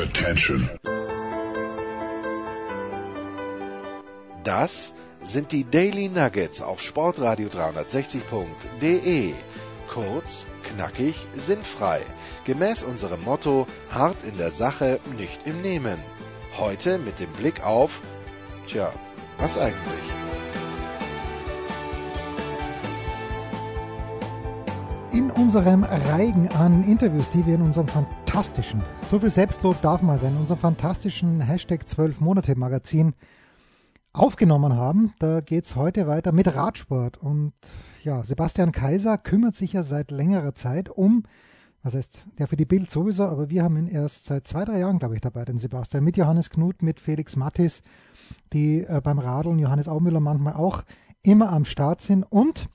Attention. Das sind die Daily Nuggets auf Sportradio 360.de. Kurz, knackig, sinnfrei. Gemäß unserem Motto: hart in der Sache, nicht im Nehmen. Heute mit dem Blick auf, tja, was eigentlich? Unserem Reigen an Interviews, die wir in unserem fantastischen, so viel Selbstlob darf mal sein, in unserem fantastischen Hashtag 12 Monate Magazin aufgenommen haben, da geht es heute weiter mit Radsport. Und ja, Sebastian Kaiser kümmert sich ja seit längerer Zeit um, was heißt, der für die Bild sowieso, aber wir haben ihn erst seit zwei, drei Jahren, glaube ich, dabei, den Sebastian, mit Johannes Knut, mit Felix Mattis, die äh, beim Radeln, Johannes Aumüller manchmal auch immer am Start sind. Und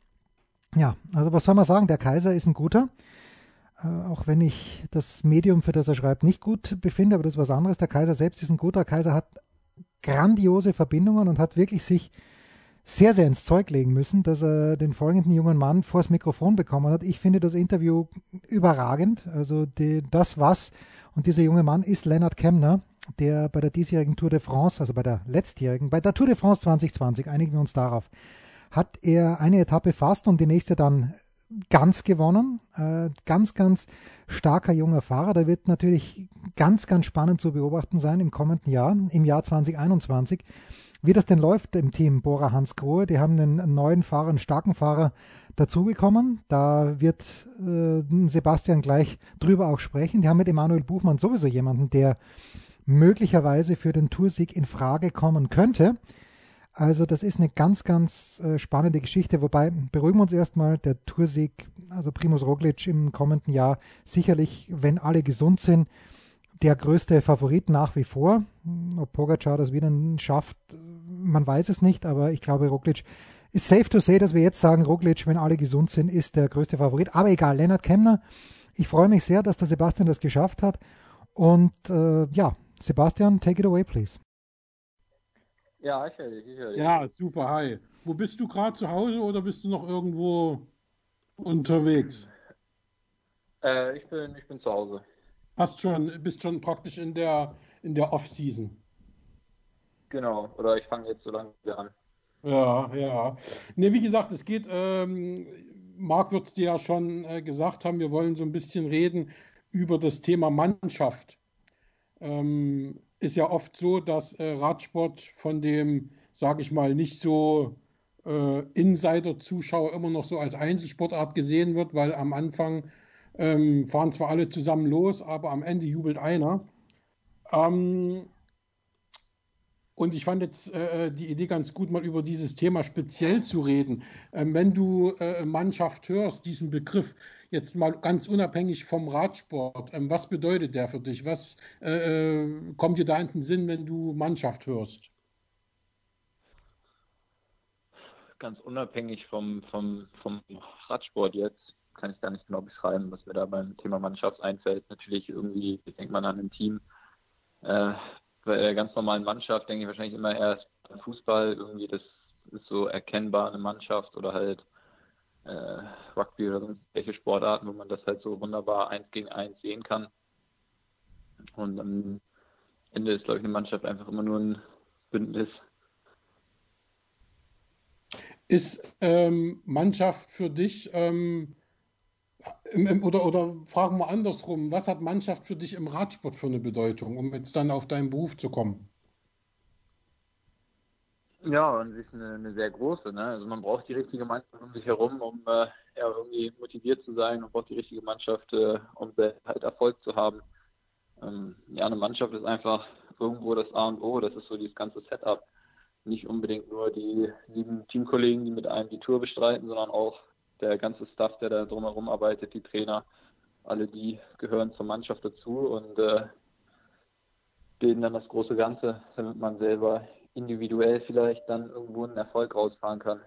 ja, also was soll man sagen? Der Kaiser ist ein guter. Äh, auch wenn ich das Medium, für das er schreibt, nicht gut befinde, aber das ist was anderes. Der Kaiser selbst ist ein guter. Der Kaiser hat grandiose Verbindungen und hat wirklich sich sehr, sehr ins Zeug legen müssen, dass er den folgenden jungen Mann vors Mikrofon bekommen hat. Ich finde das Interview überragend. Also die, das was, und dieser junge Mann ist Lennart Kemner, der bei der diesjährigen Tour de France, also bei der letztjährigen, bei der Tour de France 2020, einigen wir uns darauf, hat er eine Etappe fast und die nächste dann ganz gewonnen. Äh, ganz, ganz starker junger Fahrer. Der wird natürlich ganz, ganz spannend zu beobachten sein im kommenden Jahr, im Jahr 2021. Wie das denn läuft im Team Bora Hans Grohe. Die haben einen neuen Fahrer, einen starken Fahrer dazugekommen. Da wird äh, Sebastian gleich drüber auch sprechen. Die haben mit Emanuel Buchmann sowieso jemanden, der möglicherweise für den Toursieg in Frage kommen könnte. Also das ist eine ganz, ganz äh, spannende Geschichte. Wobei, beruhigen wir uns erstmal, der Toursieg, also Primus Roglic im kommenden Jahr, sicherlich, wenn alle gesund sind, der größte Favorit nach wie vor. Ob Pogacar das wieder schafft, man weiß es nicht, aber ich glaube, Roglic ist safe to say, dass wir jetzt sagen, Roglic, wenn alle gesund sind, ist der größte Favorit. Aber egal, Lennart Kemner, ich freue mich sehr, dass der Sebastian das geschafft hat. Und äh, ja, Sebastian, take it away, please. Ja, ich höre dich, ich höre dich. Ja, super, hi. Wo bist du gerade zu Hause oder bist du noch irgendwo unterwegs? Äh, ich, bin, ich bin zu Hause. Hast schon, bist schon praktisch in der, in der Off-Season. Genau, oder ich fange jetzt so lange wieder an. Ja, ja. Ne, wie gesagt, es geht, ähm, Marc wird es dir ja schon äh, gesagt haben, wir wollen so ein bisschen reden über das Thema Mannschaft. Ähm, ist ja oft so, dass äh, Radsport von dem, sage ich mal, nicht so äh, Insider-Zuschauer immer noch so als Einzelsportart gesehen wird, weil am Anfang ähm, fahren zwar alle zusammen los, aber am Ende jubelt einer. Ähm, und ich fand jetzt äh, die Idee ganz gut, mal über dieses Thema speziell zu reden. Ähm, wenn du äh, Mannschaft hörst, diesen Begriff, jetzt mal ganz unabhängig vom Radsport, ähm, was bedeutet der für dich? Was äh, äh, kommt dir da in den Sinn, wenn du Mannschaft hörst? Ganz unabhängig vom, vom, vom Radsport jetzt kann ich gar nicht genau beschreiben, was mir da beim Thema Mannschaft einfällt. Natürlich irgendwie denkt man an ein Team, äh, bei der ganz normalen Mannschaft denke ich wahrscheinlich immer erst beim Fußball, irgendwie das ist so erkennbar eine Mannschaft oder halt äh, Rugby oder irgendwelche Sportarten, wo man das halt so wunderbar eins gegen eins sehen kann. Und am Ende ist, glaube ich, eine Mannschaft einfach immer nur ein Bündnis. Ist ähm, Mannschaft für dich ähm, oder, oder fragen wir andersrum, was hat Mannschaft für dich im Radsport für eine Bedeutung, um jetzt dann auf deinen Beruf zu kommen? Ja, an sich eine, eine sehr große. Ne? Also man braucht die richtige Mannschaft um sich herum, um äh, ja, irgendwie motiviert zu sein und braucht die richtige Mannschaft, äh, um halt Erfolg zu haben. Ähm, ja, eine Mannschaft ist einfach irgendwo das A und O, das ist so dieses ganze Setup. Nicht unbedingt nur die sieben Teamkollegen, die mit einem die Tour bestreiten, sondern auch der ganze Staff, der da drumherum arbeitet, die Trainer, alle die gehören zur Mannschaft dazu und äh, bilden dann das große Ganze, damit man selber individuell vielleicht dann irgendwo einen Erfolg rausfahren kann.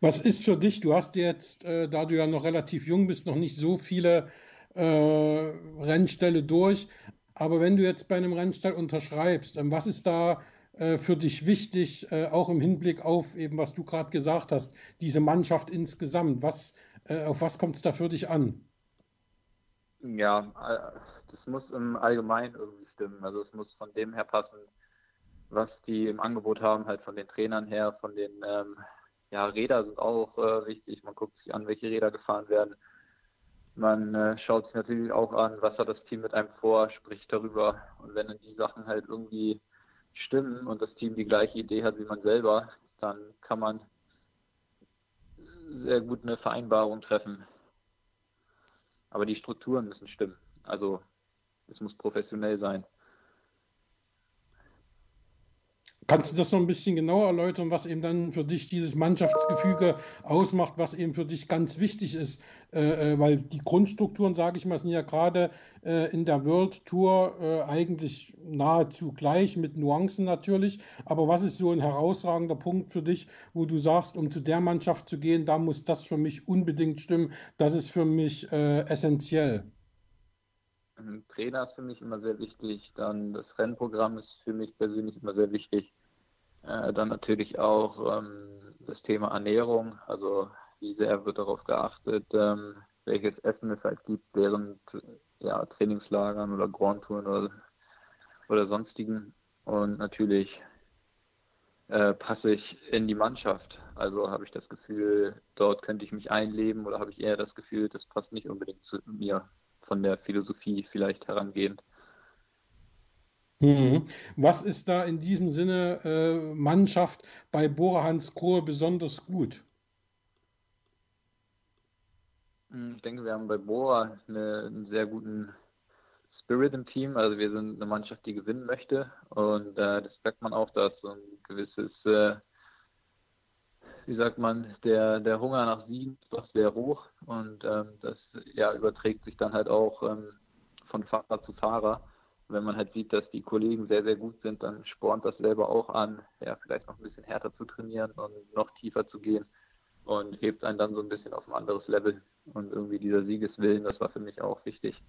Was ist für dich, du hast jetzt, äh, da du ja noch relativ jung bist, noch nicht so viele äh, Rennställe durch, aber wenn du jetzt bei einem Rennstall unterschreibst, ähm, was ist da äh, für dich wichtig, äh, auch im Hinblick auf eben, was du gerade gesagt hast, diese Mannschaft insgesamt? Was, äh, auf was kommt es da für dich an? Ja, das muss im Allgemeinen irgendwie stimmen. Also es muss von dem her passen, was die im Angebot haben, halt von den Trainern her, von den ähm, ja, Räder sind auch äh, wichtig. Man guckt sich an, welche Räder gefahren werden. Man äh, schaut sich natürlich auch an, was hat das Team mit einem vor, spricht darüber. Und wenn dann die Sachen halt irgendwie stimmen und das Team die gleiche Idee hat wie man selber, dann kann man sehr gut eine Vereinbarung treffen. Aber die Strukturen müssen stimmen. Also es muss professionell sein. Kannst du das noch ein bisschen genauer erläutern, was eben dann für dich dieses Mannschaftsgefüge ausmacht, was eben für dich ganz wichtig ist? Äh, äh weil die Grundstrukturen, sage ich mal, sind ja gerade äh, in der World Tour äh, eigentlich nahezu gleich, mit Nuancen natürlich. Aber was ist so ein herausragender Punkt für dich, wo du sagst, um zu der Mannschaft zu gehen, da muss das für mich unbedingt stimmen, das ist für mich äh, essentiell? Trainer ist für mich immer sehr wichtig. Dann das Rennprogramm ist für mich persönlich immer sehr wichtig. Äh, dann natürlich auch ähm, das Thema Ernährung. Also wie sehr wird darauf geachtet, ähm, welches Essen es halt gibt während ja, Trainingslagern oder Grand Touren oder, oder sonstigen. Und natürlich äh, passe ich in die Mannschaft. Also habe ich das Gefühl, dort könnte ich mich einleben oder habe ich eher das Gefühl, das passt nicht unbedingt zu mir von der Philosophie vielleicht herangehend. Mhm. Was ist da in diesem Sinne äh, Mannschaft bei Bora Hans Grohe besonders gut? Hm, ich denke, wir haben bei Bora eine, einen sehr guten Spirit im Team. Also wir sind eine Mannschaft, die gewinnen möchte. Und äh, das merkt man auch, dass so ein gewisses äh, wie sagt man, der, der Hunger nach Siegen ist doch sehr hoch und ähm, das ja, überträgt sich dann halt auch ähm, von Fahrer zu Fahrer. Wenn man halt sieht, dass die Kollegen sehr, sehr gut sind, dann spornt das selber auch an, ja, vielleicht noch ein bisschen härter zu trainieren und noch tiefer zu gehen und hebt einen dann so ein bisschen auf ein anderes Level. Und irgendwie dieser Siegeswillen, das war für mich auch wichtig.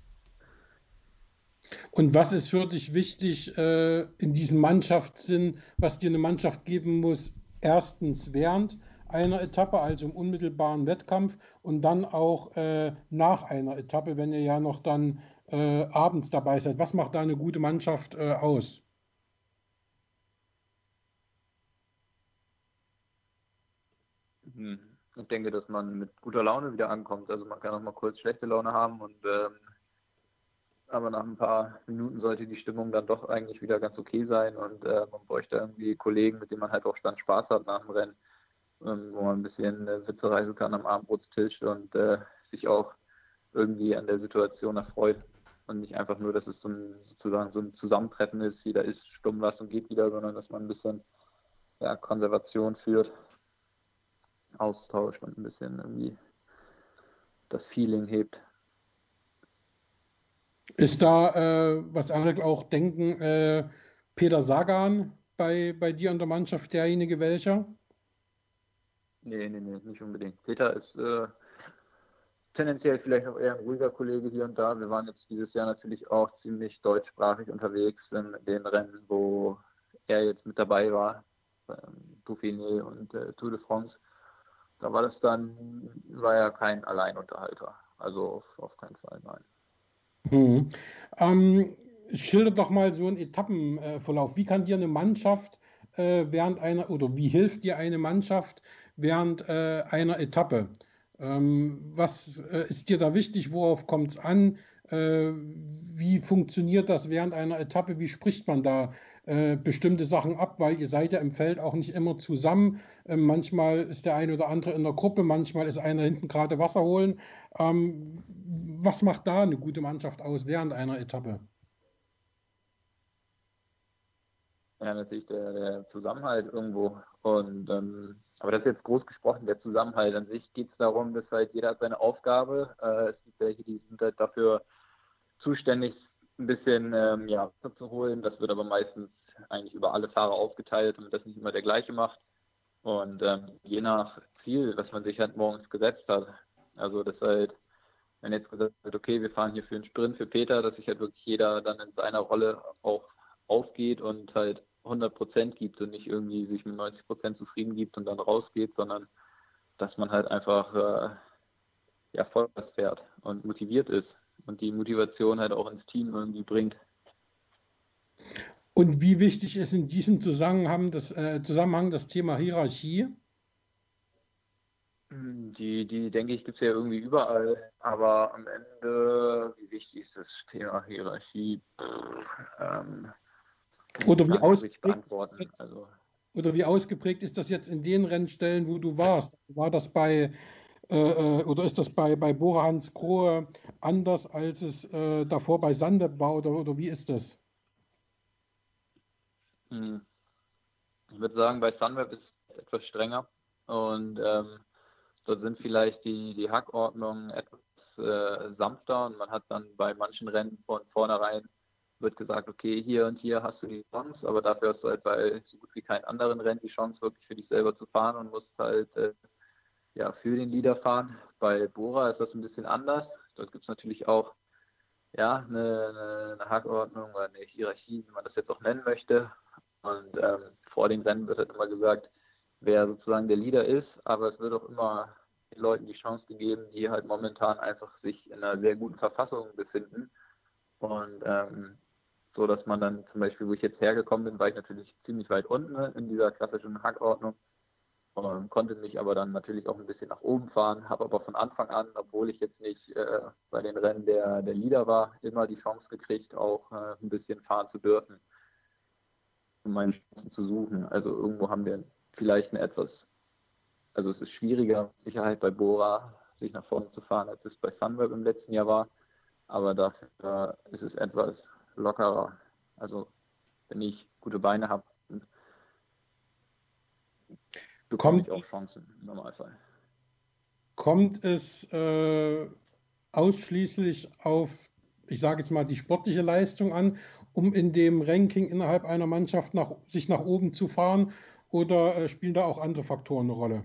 Und was ist für dich wichtig äh, in diesem Mannschaftssinn, was dir eine Mannschaft geben muss, erstens während einer Etappe, also im unmittelbaren Wettkampf und dann auch äh, nach einer Etappe, wenn ihr ja noch dann äh, abends dabei seid. Was macht da eine gute Mannschaft äh, aus? Hm, ich denke, dass man mit guter Laune wieder ankommt. Also man kann auch mal kurz schlechte Laune haben und ähm, aber nach ein paar Minuten sollte die Stimmung dann doch eigentlich wieder ganz okay sein und äh, man bräuchte irgendwie Kollegen, mit denen man halt auch dann Spaß hat nach dem Rennen, ähm, wo man ein bisschen äh, Witze reisen kann am Abendbrotstisch und äh, sich auch irgendwie an der Situation erfreut und nicht einfach nur, dass es so ein, sozusagen so ein Zusammentreffen ist, jeder ist stumm was und geht wieder, sondern dass man ein bisschen ja, Konservation führt, austauscht und ein bisschen irgendwie das Feeling hebt. Ist da, äh, was andere auch denken, äh, Peter Sagan bei, bei dir an der Mannschaft derjenige welcher? Nee, nee, nee, nicht unbedingt. Peter ist äh, tendenziell vielleicht auch eher ein ruhiger Kollege hier und da. Wir waren jetzt dieses Jahr natürlich auch ziemlich deutschsprachig unterwegs in den Rennen, wo er jetzt mit dabei war, ähm, Dauphiné und äh, Tour de France. Da war das dann, war er kein Alleinunterhalter. Also auf, auf keinen Fall, nein. Hm. Ähm, schilder doch mal so einen Etappenverlauf. Wie kann dir eine Mannschaft äh, während einer oder wie hilft dir eine Mannschaft während äh, einer Etappe? Ähm, was äh, ist dir da wichtig? Worauf kommt es an? Äh, wie funktioniert das während einer Etappe? Wie spricht man da äh, bestimmte Sachen ab? Weil ihr seid ja im Feld auch nicht immer zusammen. Ähm, manchmal ist der eine oder andere in der Gruppe, manchmal ist einer hinten gerade Wasser holen. Ähm, was macht da eine gute Mannschaft aus während einer Etappe? Ja, natürlich der, der Zusammenhalt irgendwo. Und ähm, aber das ist jetzt groß gesprochen, der Zusammenhalt. An sich geht es darum, dass halt jeder hat seine Aufgabe. Äh, es gibt welche, die sind halt dafür zuständig, ein bisschen ähm, ja, zu holen. Das wird aber meistens eigentlich über alle Fahrer aufgeteilt, damit das nicht immer der gleiche macht. Und ähm, je nach Ziel, was man sich halt morgens gesetzt hat. Also das halt, wenn jetzt gesagt wird, okay, wir fahren hier für einen Sprint für Peter, dass sich halt wirklich jeder dann in seiner Rolle auch aufgeht und halt 100 Prozent gibt und nicht irgendwie sich mit 90 Prozent zufrieden gibt und dann rausgeht, sondern dass man halt einfach äh, ja, Vollgas fährt und motiviert ist. Und die Motivation halt auch ins Team irgendwie bringt. Und wie wichtig ist in diesem Zusammenhang das, äh, Zusammenhang das Thema Hierarchie? Die, die denke ich, gibt es ja irgendwie überall. Aber am Ende, wie wichtig ist das Thema Hierarchie? Ähm, oder, wie ausgeprägt jetzt, also. oder wie ausgeprägt ist das jetzt in den Rennstellen, wo du warst? War das bei oder ist das bei, bei Bora Hans Grohe anders, als es äh, davor bei Sandeb war? Oder, oder wie ist das? Hm. Ich würde sagen, bei Sunweb ist es etwas strenger und ähm, dort sind vielleicht die, die Hackordnungen etwas äh, sanfter und man hat dann bei manchen Rennen von vornherein wird gesagt, okay, hier und hier hast du die Chance, aber dafür hast du halt bei so gut wie keinen anderen Rennen die Chance, wirklich für dich selber zu fahren und musst halt äh, ja, für den Leader fahren. Bei Bora ist das ein bisschen anders. Dort gibt es natürlich auch ja, eine, eine Hackordnung oder eine Hierarchie, wie man das jetzt auch nennen möchte. Und ähm, vor den Rennen wird halt immer gesagt, wer sozusagen der Leader ist, aber es wird auch immer den Leuten die Chance gegeben, die halt momentan einfach sich in einer sehr guten Verfassung befinden. Und ähm, so, dass man dann zum Beispiel, wo ich jetzt hergekommen bin, war ich natürlich ziemlich weit unten in dieser klassischen Hackordnung und konnte mich aber dann natürlich auch ein bisschen nach oben fahren, habe aber von Anfang an, obwohl ich jetzt nicht äh, bei den Rennen der, der Leader war, immer die Chance gekriegt, auch äh, ein bisschen fahren zu dürfen um meine Chancen zu suchen. Also irgendwo haben wir vielleicht eine etwas, also es ist schwieriger, Sicherheit bei Bora sich nach vorne zu fahren, als es bei Sunweb im letzten Jahr war. Aber dafür ist es etwas lockerer. Also wenn ich gute Beine habe, bekomme ich auch Chancen im Normalfall. Kommt es äh, ausschließlich auf, ich sage jetzt mal, die sportliche Leistung an um in dem Ranking innerhalb einer Mannschaft nach, sich nach oben zu fahren? Oder äh, spielen da auch andere Faktoren eine Rolle?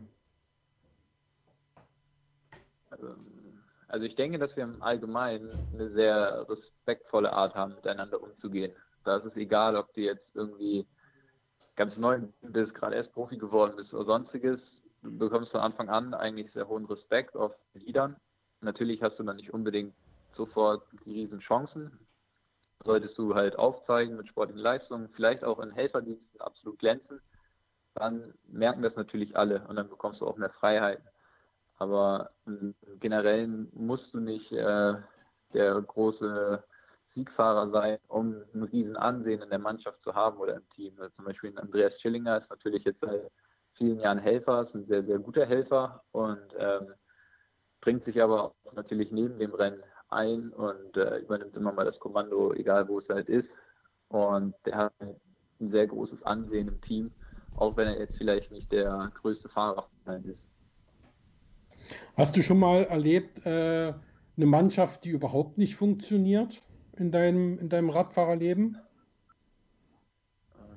Ähm, also ich denke, dass wir im Allgemeinen eine sehr respektvolle Art haben, miteinander umzugehen. Da ist es egal, ob du jetzt irgendwie ganz neu bist, gerade erst Profi geworden bist oder sonstiges. Du bekommst von Anfang an eigentlich sehr hohen Respekt auf Liedern. Natürlich hast du dann nicht unbedingt sofort die riesen Chancen, solltest du halt aufzeigen mit sportlichen Leistungen, vielleicht auch in Helferdiensten absolut glänzen, dann merken das natürlich alle und dann bekommst du auch mehr Freiheiten. Aber generell musst du nicht äh, der große Siegfahrer sein, um ein riesen Ansehen in der Mannschaft zu haben oder im Team. Also zum Beispiel Andreas Schillinger ist natürlich jetzt seit vielen Jahren Helfer, ist ein sehr, sehr guter Helfer und ähm, bringt sich aber natürlich neben dem Rennen ein und äh, übernimmt immer mal das Kommando, egal wo es halt ist. Und der hat ein sehr großes Ansehen im Team, auch wenn er jetzt vielleicht nicht der größte Fahrer ist. Hast du schon mal erlebt, äh, eine Mannschaft, die überhaupt nicht funktioniert in deinem, in deinem Radfahrerleben?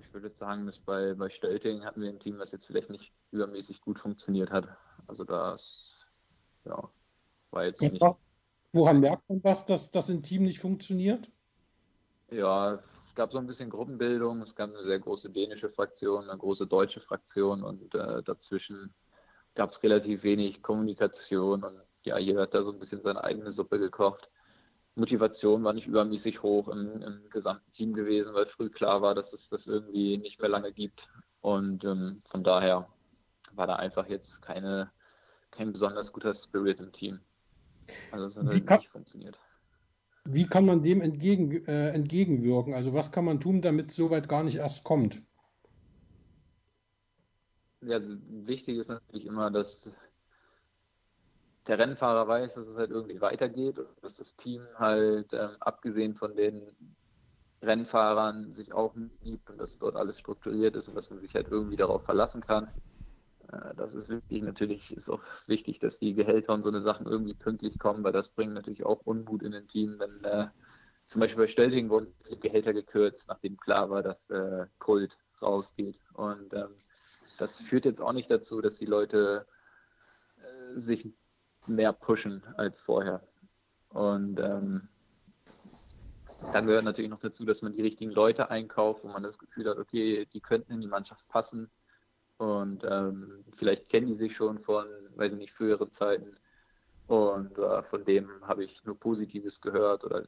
Ich würde sagen, dass bei, bei Stölting hatten wir ein Team, das jetzt vielleicht nicht übermäßig gut funktioniert hat. Also das ja, war jetzt nicht. Woran merkt man das, dass das im Team nicht funktioniert? Ja, es gab so ein bisschen Gruppenbildung, es gab eine sehr große dänische Fraktion, eine große deutsche Fraktion und äh, dazwischen gab es relativ wenig Kommunikation und ja, jeder hat da so ein bisschen seine eigene Suppe gekocht. Motivation war nicht übermäßig hoch im, im gesamten Team gewesen, weil früh klar war, dass es das irgendwie nicht mehr lange gibt. Und ähm, von daher war da einfach jetzt keine, kein besonders guter Spirit im Team. Also das hat halt kann, nicht funktioniert. Wie kann man dem entgegen, äh, entgegenwirken? Also was kann man tun, damit es soweit gar nicht erst kommt? Ja, wichtig ist natürlich immer, dass der Rennfahrer weiß, dass es halt irgendwie weitergeht und dass das Team halt ähm, abgesehen von den Rennfahrern sich auch liebt und dass dort alles strukturiert ist und dass man sich halt irgendwie darauf verlassen kann. Äh, das ist wichtig. Natürlich ist auch wichtig, dass die Gehälter und so eine Sachen irgendwie pünktlich kommen, weil das bringt natürlich auch Unmut in den Team, wenn äh, zum Beispiel bei Stelting wurden Gehälter gekürzt, nachdem klar war, dass äh, Kult rausgeht. Und ähm, das führt jetzt auch nicht dazu, dass die Leute äh, sich mehr pushen als vorher. Und ähm, dann gehört natürlich noch dazu, dass man die richtigen Leute einkauft, wo man das Gefühl hat, okay, die könnten in die Mannschaft passen und ähm, vielleicht kennen die sich schon von, weiß ich nicht, früheren Zeiten. Und äh, von dem habe ich nur Positives gehört oder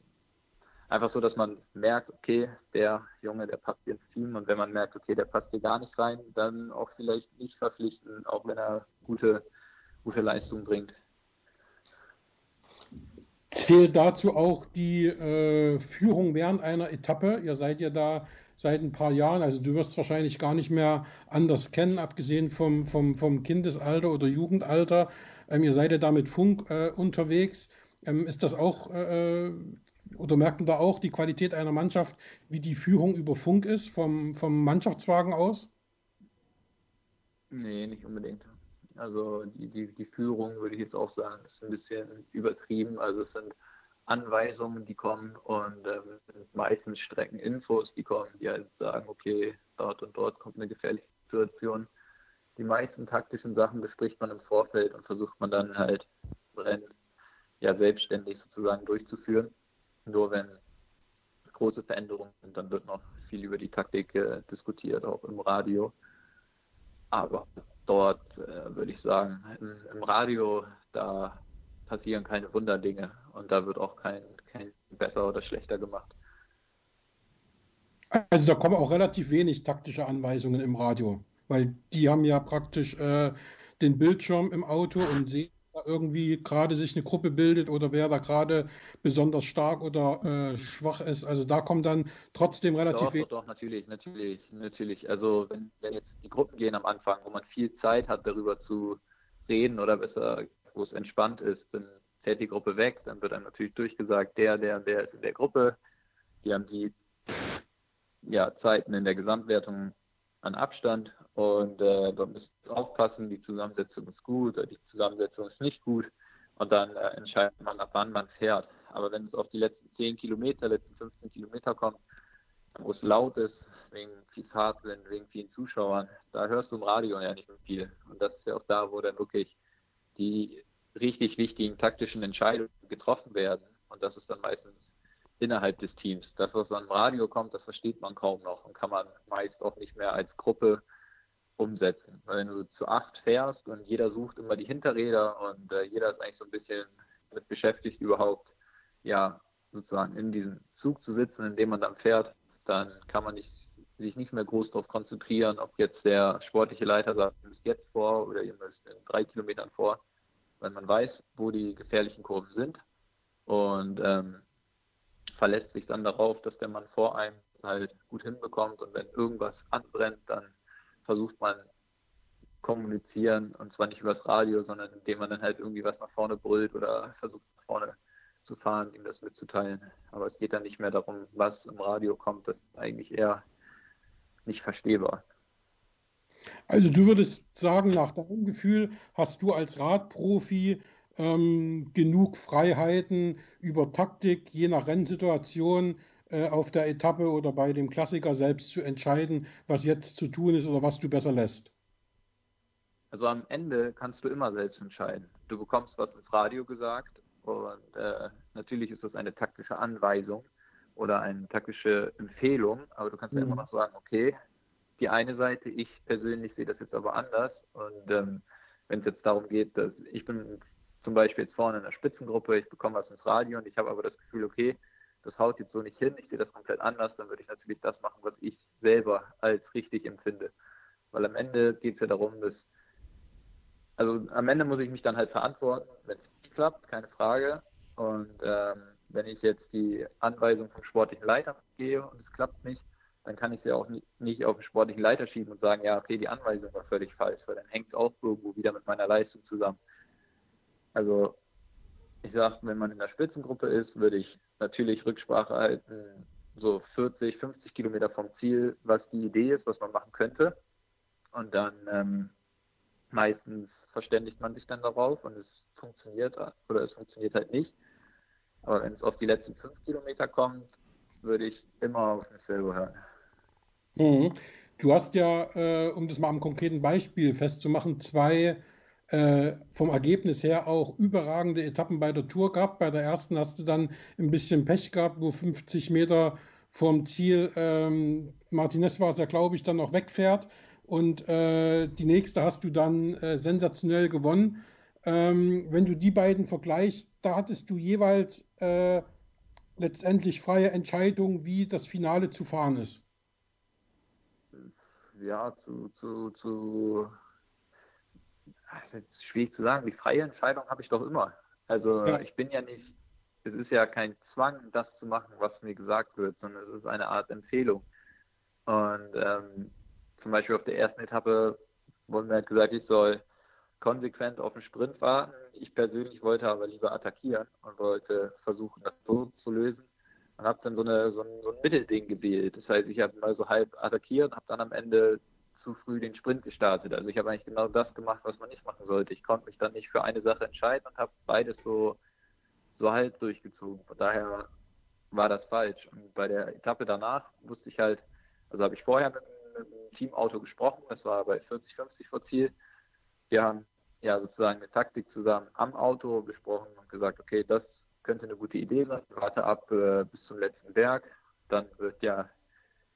einfach so, dass man merkt, okay, der Junge, der passt ins Team und wenn man merkt, okay, der passt hier gar nicht rein, dann auch vielleicht nicht verpflichten, auch wenn er gute, gute Leistung bringt. Zählt dazu auch die äh, Führung während einer Etappe? Ihr seid ja da seit ein paar Jahren, also du wirst wahrscheinlich gar nicht mehr anders kennen, abgesehen vom, vom, vom Kindesalter oder Jugendalter. Ähm, ihr seid ja da mit Funk äh, unterwegs. Ähm, ist das auch, äh, oder merkt man da auch die Qualität einer Mannschaft, wie die Führung über Funk ist, vom, vom Mannschaftswagen aus? Nee, nicht unbedingt. Also die, die, die Führung würde ich jetzt auch sagen, ist ein bisschen übertrieben. Also es sind Anweisungen, die kommen und ähm, meistens Streckeninfos, die kommen, die halt sagen, okay, dort und dort kommt eine gefährliche Situation. Die meisten taktischen Sachen bespricht man im Vorfeld und versucht man dann halt Rennen ja selbstständig sozusagen durchzuführen. Nur wenn große Veränderungen sind, dann wird noch viel über die Taktik äh, diskutiert, auch im Radio. Aber dort äh, würde ich sagen, im, im, Radio, da passieren keine Wunderdinge und da wird auch kein, kein besser oder schlechter gemacht. Also da kommen auch relativ wenig taktische Anweisungen im Radio, weil die haben ja praktisch äh, den Bildschirm im Auto und sehen irgendwie gerade sich eine Gruppe bildet oder wer da gerade besonders stark oder äh, schwach ist. Also da kommt dann trotzdem relativ wenig. Doch, doch, natürlich, natürlich, natürlich. Also wenn, wenn jetzt die Gruppen gehen am Anfang, wo man viel Zeit hat, darüber zu reden oder besser, wo es entspannt ist, dann fällt die Gruppe weg, dann wird einem natürlich durchgesagt, der, der, der ist in der Gruppe. Die haben die ja, Zeiten in der Gesamtwertung an Abstand und äh, da müsst aufpassen, die Zusammensetzung ist gut oder die Zusammensetzung ist nicht gut und dann äh, entscheidet man, ab wann man fährt. Aber wenn es auf die letzten 10 Kilometer, letzten 15 Kilometer kommt, wo es laut ist, wegen viel Fahrtwind, wegen vielen Zuschauern, da hörst du im Radio ja nicht mehr viel. Und das ist ja auch da, wo dann wirklich die richtig wichtigen taktischen Entscheidungen getroffen werden. Und das ist dann meistens innerhalb des Teams. Das, was am Radio kommt, das versteht man kaum noch und kann man meist auch nicht mehr als Gruppe umsetzen. Weil wenn du zu acht fährst und jeder sucht immer die Hinterräder und äh, jeder ist eigentlich so ein bisschen mit beschäftigt, überhaupt ja sozusagen in diesem Zug zu sitzen, in dem man dann fährt, dann kann man nicht, sich nicht mehr groß darauf konzentrieren, ob jetzt der sportliche Leiter sagt, ihr müsst jetzt vor oder ihr müsst in drei Kilometern vor, weil man weiß, wo die gefährlichen Kurven sind und ähm, verlässt sich dann darauf, dass der Mann vor einem halt gut hinbekommt und wenn irgendwas anbrennt, dann versucht man kommunizieren und zwar nicht übers Radio, sondern indem man dann halt irgendwie was nach vorne brüllt oder versucht nach vorne zu fahren, ihm das mitzuteilen. Aber es geht dann nicht mehr darum, was im Radio kommt, das ist eigentlich eher nicht verstehbar. Also du würdest sagen, nach deinem Gefühl hast du als Radprofi ähm, genug Freiheiten über Taktik, je nach Rennsituation äh, auf der Etappe oder bei dem Klassiker selbst zu entscheiden, was jetzt zu tun ist oder was du besser lässt? Also am Ende kannst du immer selbst entscheiden. Du bekommst was ins Radio gesagt und äh, natürlich ist das eine taktische Anweisung oder eine taktische Empfehlung, aber du kannst mhm. ja immer noch sagen, okay, die eine Seite, ich persönlich sehe das jetzt aber anders und ähm, wenn es jetzt darum geht, dass ich bin zum Beispiel jetzt vorne in der Spitzengruppe, ich bekomme was ins Radio und ich habe aber das Gefühl, okay, das haut jetzt so nicht hin, ich sehe das komplett anders, dann würde ich natürlich das machen, was ich selber als richtig empfinde. Weil am Ende geht es ja darum, dass, also am Ende muss ich mich dann halt verantworten, wenn es nicht klappt, keine Frage. Und ähm, wenn ich jetzt die Anweisung vom sportlichen Leiter gehe und es klappt nicht, dann kann ich sie ja auch nicht auf den sportlichen Leiter schieben und sagen, ja, okay, die Anweisung war völlig falsch, weil dann hängt es auch irgendwo wieder mit meiner Leistung zusammen. Also ich sage, wenn man in der Spitzengruppe ist, würde ich natürlich Rücksprache halten, so 40, 50 Kilometer vom Ziel, was die Idee ist, was man machen könnte. Und dann ähm, meistens verständigt man sich dann darauf und es funktioniert oder es funktioniert halt nicht. Aber wenn es auf die letzten fünf Kilometer kommt, würde ich immer auf mich selber hören. Mhm. Du hast ja, äh, um das mal am konkreten Beispiel festzumachen, zwei vom Ergebnis her auch überragende Etappen bei der Tour gehabt. Bei der ersten hast du dann ein bisschen Pech gehabt, wo 50 Meter vom Ziel ähm, Martinez war es ja, glaube ich, dann noch wegfährt. Und äh, die nächste hast du dann äh, sensationell gewonnen. Ähm, wenn du die beiden vergleichst, da hattest du jeweils äh, letztendlich freie Entscheidung, wie das Finale zu fahren ist. Ja, zu, zu, zu schwierig zu sagen. Die freie Entscheidung habe ich doch immer. Also ja. ich bin ja nicht, es ist ja kein Zwang, das zu machen, was mir gesagt wird, sondern es ist eine Art Empfehlung. Und ähm, zum Beispiel auf der ersten Etappe wurde mir halt gesagt, ich soll konsequent auf den Sprint warten. Ich persönlich wollte aber lieber attackieren und wollte versuchen, das so zu lösen. Und habe dann so, eine, so, ein, so ein Mittelding gewählt. Das heißt, ich habe mal so halb attackiert und habe dann am Ende zu früh den Sprint gestartet. Also ich habe eigentlich genau das gemacht, was man nicht machen sollte. Ich konnte mich dann nicht für eine Sache entscheiden und habe beides so, so halt durchgezogen. Von daher war das falsch. Und bei der Etappe danach wusste ich halt, also habe ich vorher mit, einem Teamauto gesprochen, das war bei 40, 50 vor Ziel. Wir haben ja sozusagen eine Taktik zusammen am Auto besprochen und gesagt, okay, das könnte eine gute Idee sein. Warte ab äh, bis zum letzten Berg. Dann wird ja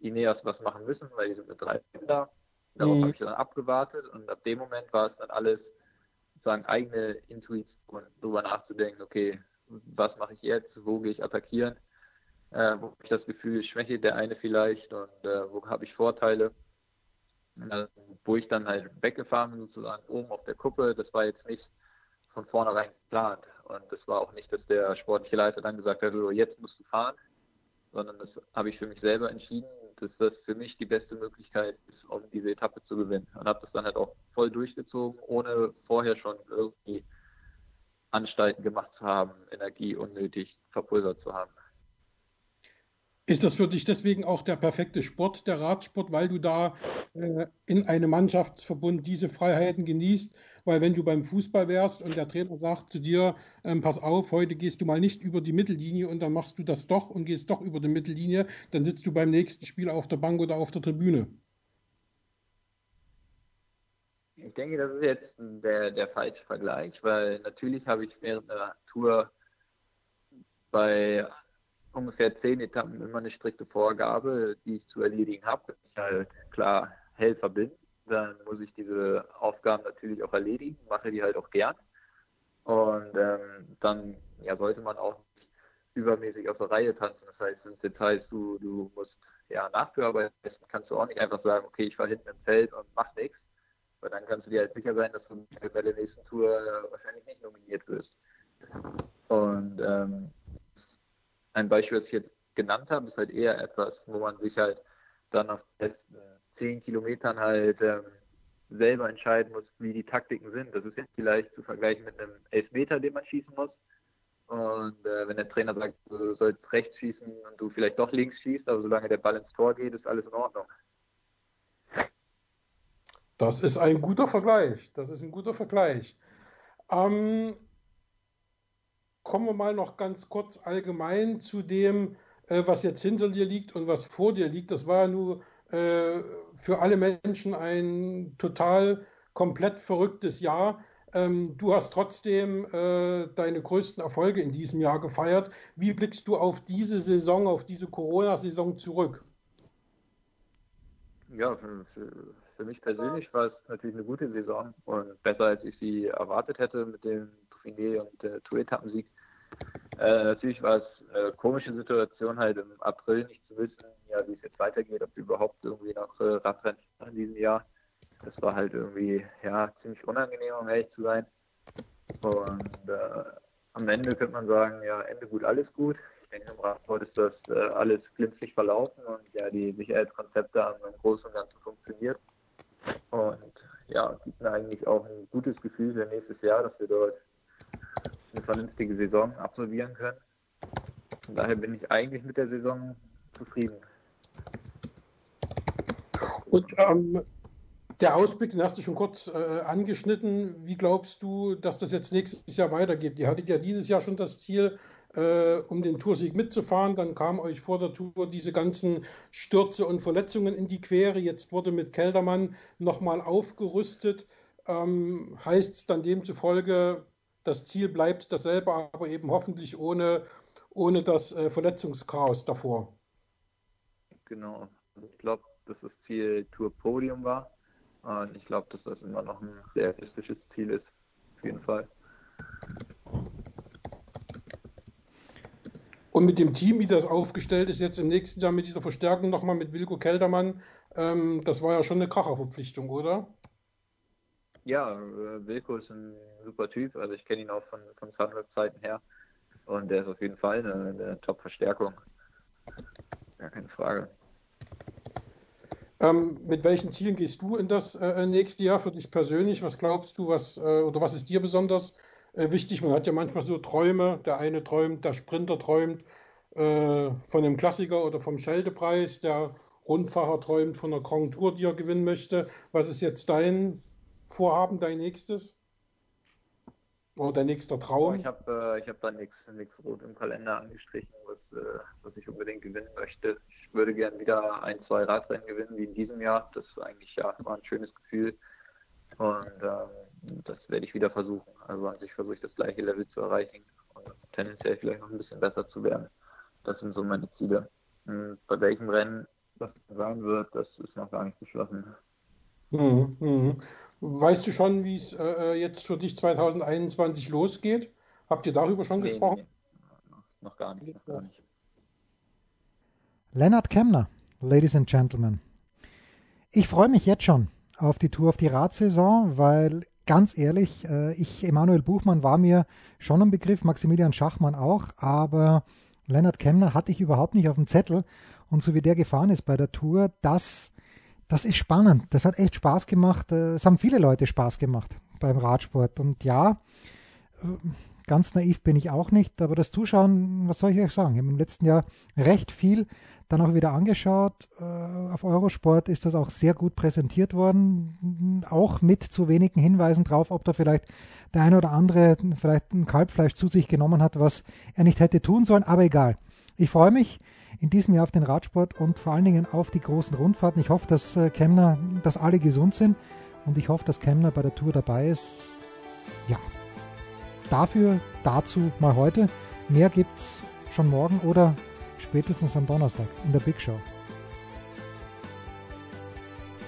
Ineos was machen müssen, weil die sind mit drei da. Darauf mhm. habe ich dann abgewartet und ab dem Moment war es dann alles sozusagen eigene Intuition, darüber nachzudenken, okay, was mache ich jetzt, wo gehe ich attackieren, äh, wo habe ich das Gefühl, schwäche der eine vielleicht und äh, wo habe ich Vorteile. Äh, wo ich dann halt weggefahren bin, sozusagen oben auf der Kuppe, das war jetzt nicht von vornherein geplant. Und das war auch nicht, dass der sportliche Leiter dann gesagt hat, so, jetzt musst du fahren, sondern das habe ich für mich selber entschieden, dass das für mich die beste Möglichkeit ist, um diese Etappe zu gewinnen. Und habe das dann halt auch voll durchgezogen, ohne vorher schon irgendwie Anstalten gemacht zu haben, Energie unnötig verpulvert zu haben. Ist das für dich deswegen auch der perfekte Sport, der Radsport, weil du da äh, in einem Mannschaftsverbund diese Freiheiten genießt? Weil wenn du beim Fußball wärst und der Trainer sagt zu dir, ähm, pass auf, heute gehst du mal nicht über die Mittellinie und dann machst du das doch und gehst doch über die Mittellinie, dann sitzt du beim nächsten Spiel auf der Bank oder auf der Tribüne. Ich denke, das ist jetzt der, der falsche Vergleich, weil natürlich habe ich während der Tour bei ungefähr zehn Etappen immer eine strikte Vorgabe, die ich zu erledigen habe. Wenn ich halt klar Helfer bin, dann muss ich diese Aufgaben natürlich auch erledigen, mache die halt auch gern. Und ähm, dann ja, sollte man auch nicht übermäßig auf der Reihe tanzen. Das heißt, jetzt heißt, du, du musst ja Nachführarbeit kannst du auch nicht einfach sagen, okay, ich fahre hinten im Feld und mach nichts. Weil dann kannst du dir halt sicher sein, dass du bei der nächsten Tour wahrscheinlich nicht nominiert wirst. Und ähm, ein Beispiel, was ich jetzt genannt habe, ist halt eher etwas, wo man sich halt dann auf den letzten zehn Kilometern halt ähm, selber entscheiden muss, wie die Taktiken sind. Das ist jetzt vielleicht zu vergleichen mit einem Elfmeter, den man schießen muss. Und äh, wenn der Trainer sagt, du sollst rechts schießen und du vielleicht doch links schießt, aber solange der Ball ins Tor geht, ist alles in Ordnung. Das ist ein guter Vergleich. Das ist ein guter Vergleich. Ähm, kommen wir mal noch ganz kurz allgemein zu dem, äh, was jetzt hinter dir liegt und was vor dir liegt. Das war ja nur äh, für alle Menschen ein total komplett verrücktes Jahr. Ähm, du hast trotzdem äh, deine größten Erfolge in diesem Jahr gefeiert. Wie blickst du auf diese Saison, auf diese Corona-Saison zurück? Ja, für, für, mich persönlich war es natürlich eine gute Saison und besser, als ich sie erwartet hätte mit dem Dauphiné und der Tour-Etappensieg. Äh, natürlich war es eine komische Situation, halt im April nicht zu wissen, ja, wie es jetzt weitergeht, ob wir überhaupt irgendwie noch äh, Radrennen in diesem Jahr. Das war halt irgendwie, ja, ziemlich unangenehm, um ehrlich zu sein. Und äh, am Ende könnte man sagen, ja, Ende gut, alles gut. Ich denke, im Radsport ist das äh, alles glimpflich verlaufen und ja, die Sicherheitskonzepte haben im Großen und Ganzen funktioniert. Und ja, gibt mir eigentlich auch ein gutes Gefühl für nächstes Jahr, dass wir dort eine vernünftige Saison absolvieren können. Von daher bin ich eigentlich mit der Saison zufrieden. Und ähm, der Ausblick, den hast du schon kurz äh, angeschnitten. Wie glaubst du, dass das jetzt nächstes Jahr weitergeht? Ihr hattet ja dieses Jahr schon das Ziel, äh, um den Toursieg mitzufahren. Dann kamen euch vor der Tour diese ganzen Stürze und Verletzungen in die Quere. Jetzt wurde mit Keldermann nochmal aufgerüstet. Ähm, heißt dann demzufolge, das Ziel bleibt dasselbe, aber eben hoffentlich ohne, ohne das äh, Verletzungschaos davor. Genau. Also ich glaube, dass das Ziel Tour Podium war. Und ich glaube, dass das immer noch ein realistisches Ziel ist. Auf jeden Fall. Und mit dem Team, wie das aufgestellt ist, jetzt im nächsten Jahr mit dieser Verstärkung nochmal mit Wilko Keldermann, ähm, das war ja schon eine Kracherverpflichtung, oder? Ja, äh, Wilko ist ein super Typ. Also ich kenne ihn auch von, von Sunweb-Zeiten her. Und der ist auf jeden Fall eine, eine Top-Verstärkung. Gar keine Frage. Ähm, mit welchen Zielen gehst du in das äh, nächste Jahr für dich persönlich? Was glaubst du, was äh, oder was ist dir besonders äh, wichtig? Man hat ja manchmal so Träume. Der eine träumt, der Sprinter träumt äh, von einem Klassiker oder vom Scheldepreis. Der Rundfahrer träumt von einer Grand Tour, die er gewinnen möchte. Was ist jetzt dein Vorhaben, dein nächstes? Oder dein nächster Traum? Ich habe äh, hab da nichts rot im Kalender angestrichen, was, äh, was ich unbedingt gewinnen möchte. Ich würde gerne wieder ein, zwei Radrennen gewinnen wie in diesem Jahr. Das eigentlich ja, war ein schönes Gefühl. Und ähm, das werde ich wieder versuchen. Also an sich versuche ich das gleiche Level zu erreichen und tendenziell vielleicht noch ein bisschen besser zu werden. Das sind so meine Ziele. Und bei welchem Rennen das sein wird, das ist noch gar nicht beschlossen. Mhm, mhm. Weißt du schon, wie es äh, jetzt für dich 2021 losgeht? Habt ihr darüber schon nee, gesprochen? Nee. Noch, gar nicht, noch gar nicht. Lennart Kemner, Ladies and Gentlemen. Ich freue mich jetzt schon auf die Tour, auf die Radsaison, weil ganz ehrlich, äh, ich, Emanuel Buchmann war mir schon ein Begriff, Maximilian Schachmann auch, aber Lennart Kemner hatte ich überhaupt nicht auf dem Zettel. Und so wie der gefahren ist bei der Tour, das das ist spannend. Das hat echt Spaß gemacht. Äh, es haben viele Leute Spaß gemacht beim Radsport. Und ja, äh, ganz naiv bin ich auch nicht, aber das Zuschauen, was soll ich euch sagen? Ich habe im letzten Jahr recht viel dann auch wieder angeschaut. Äh, auf Eurosport ist das auch sehr gut präsentiert worden, auch mit zu wenigen Hinweisen drauf, ob da vielleicht der eine oder andere vielleicht ein Kalbfleisch zu sich genommen hat, was er nicht hätte tun sollen, aber egal. Ich freue mich in diesem Jahr auf den Radsport und vor allen Dingen auf die großen Rundfahrten. Ich hoffe, dass äh, Kemner, dass alle gesund sind und ich hoffe, dass Kemner bei der Tour dabei ist. Ja, dafür, dazu mal heute. Mehr gibt's schon morgen oder spätestens am Donnerstag in der Big Show.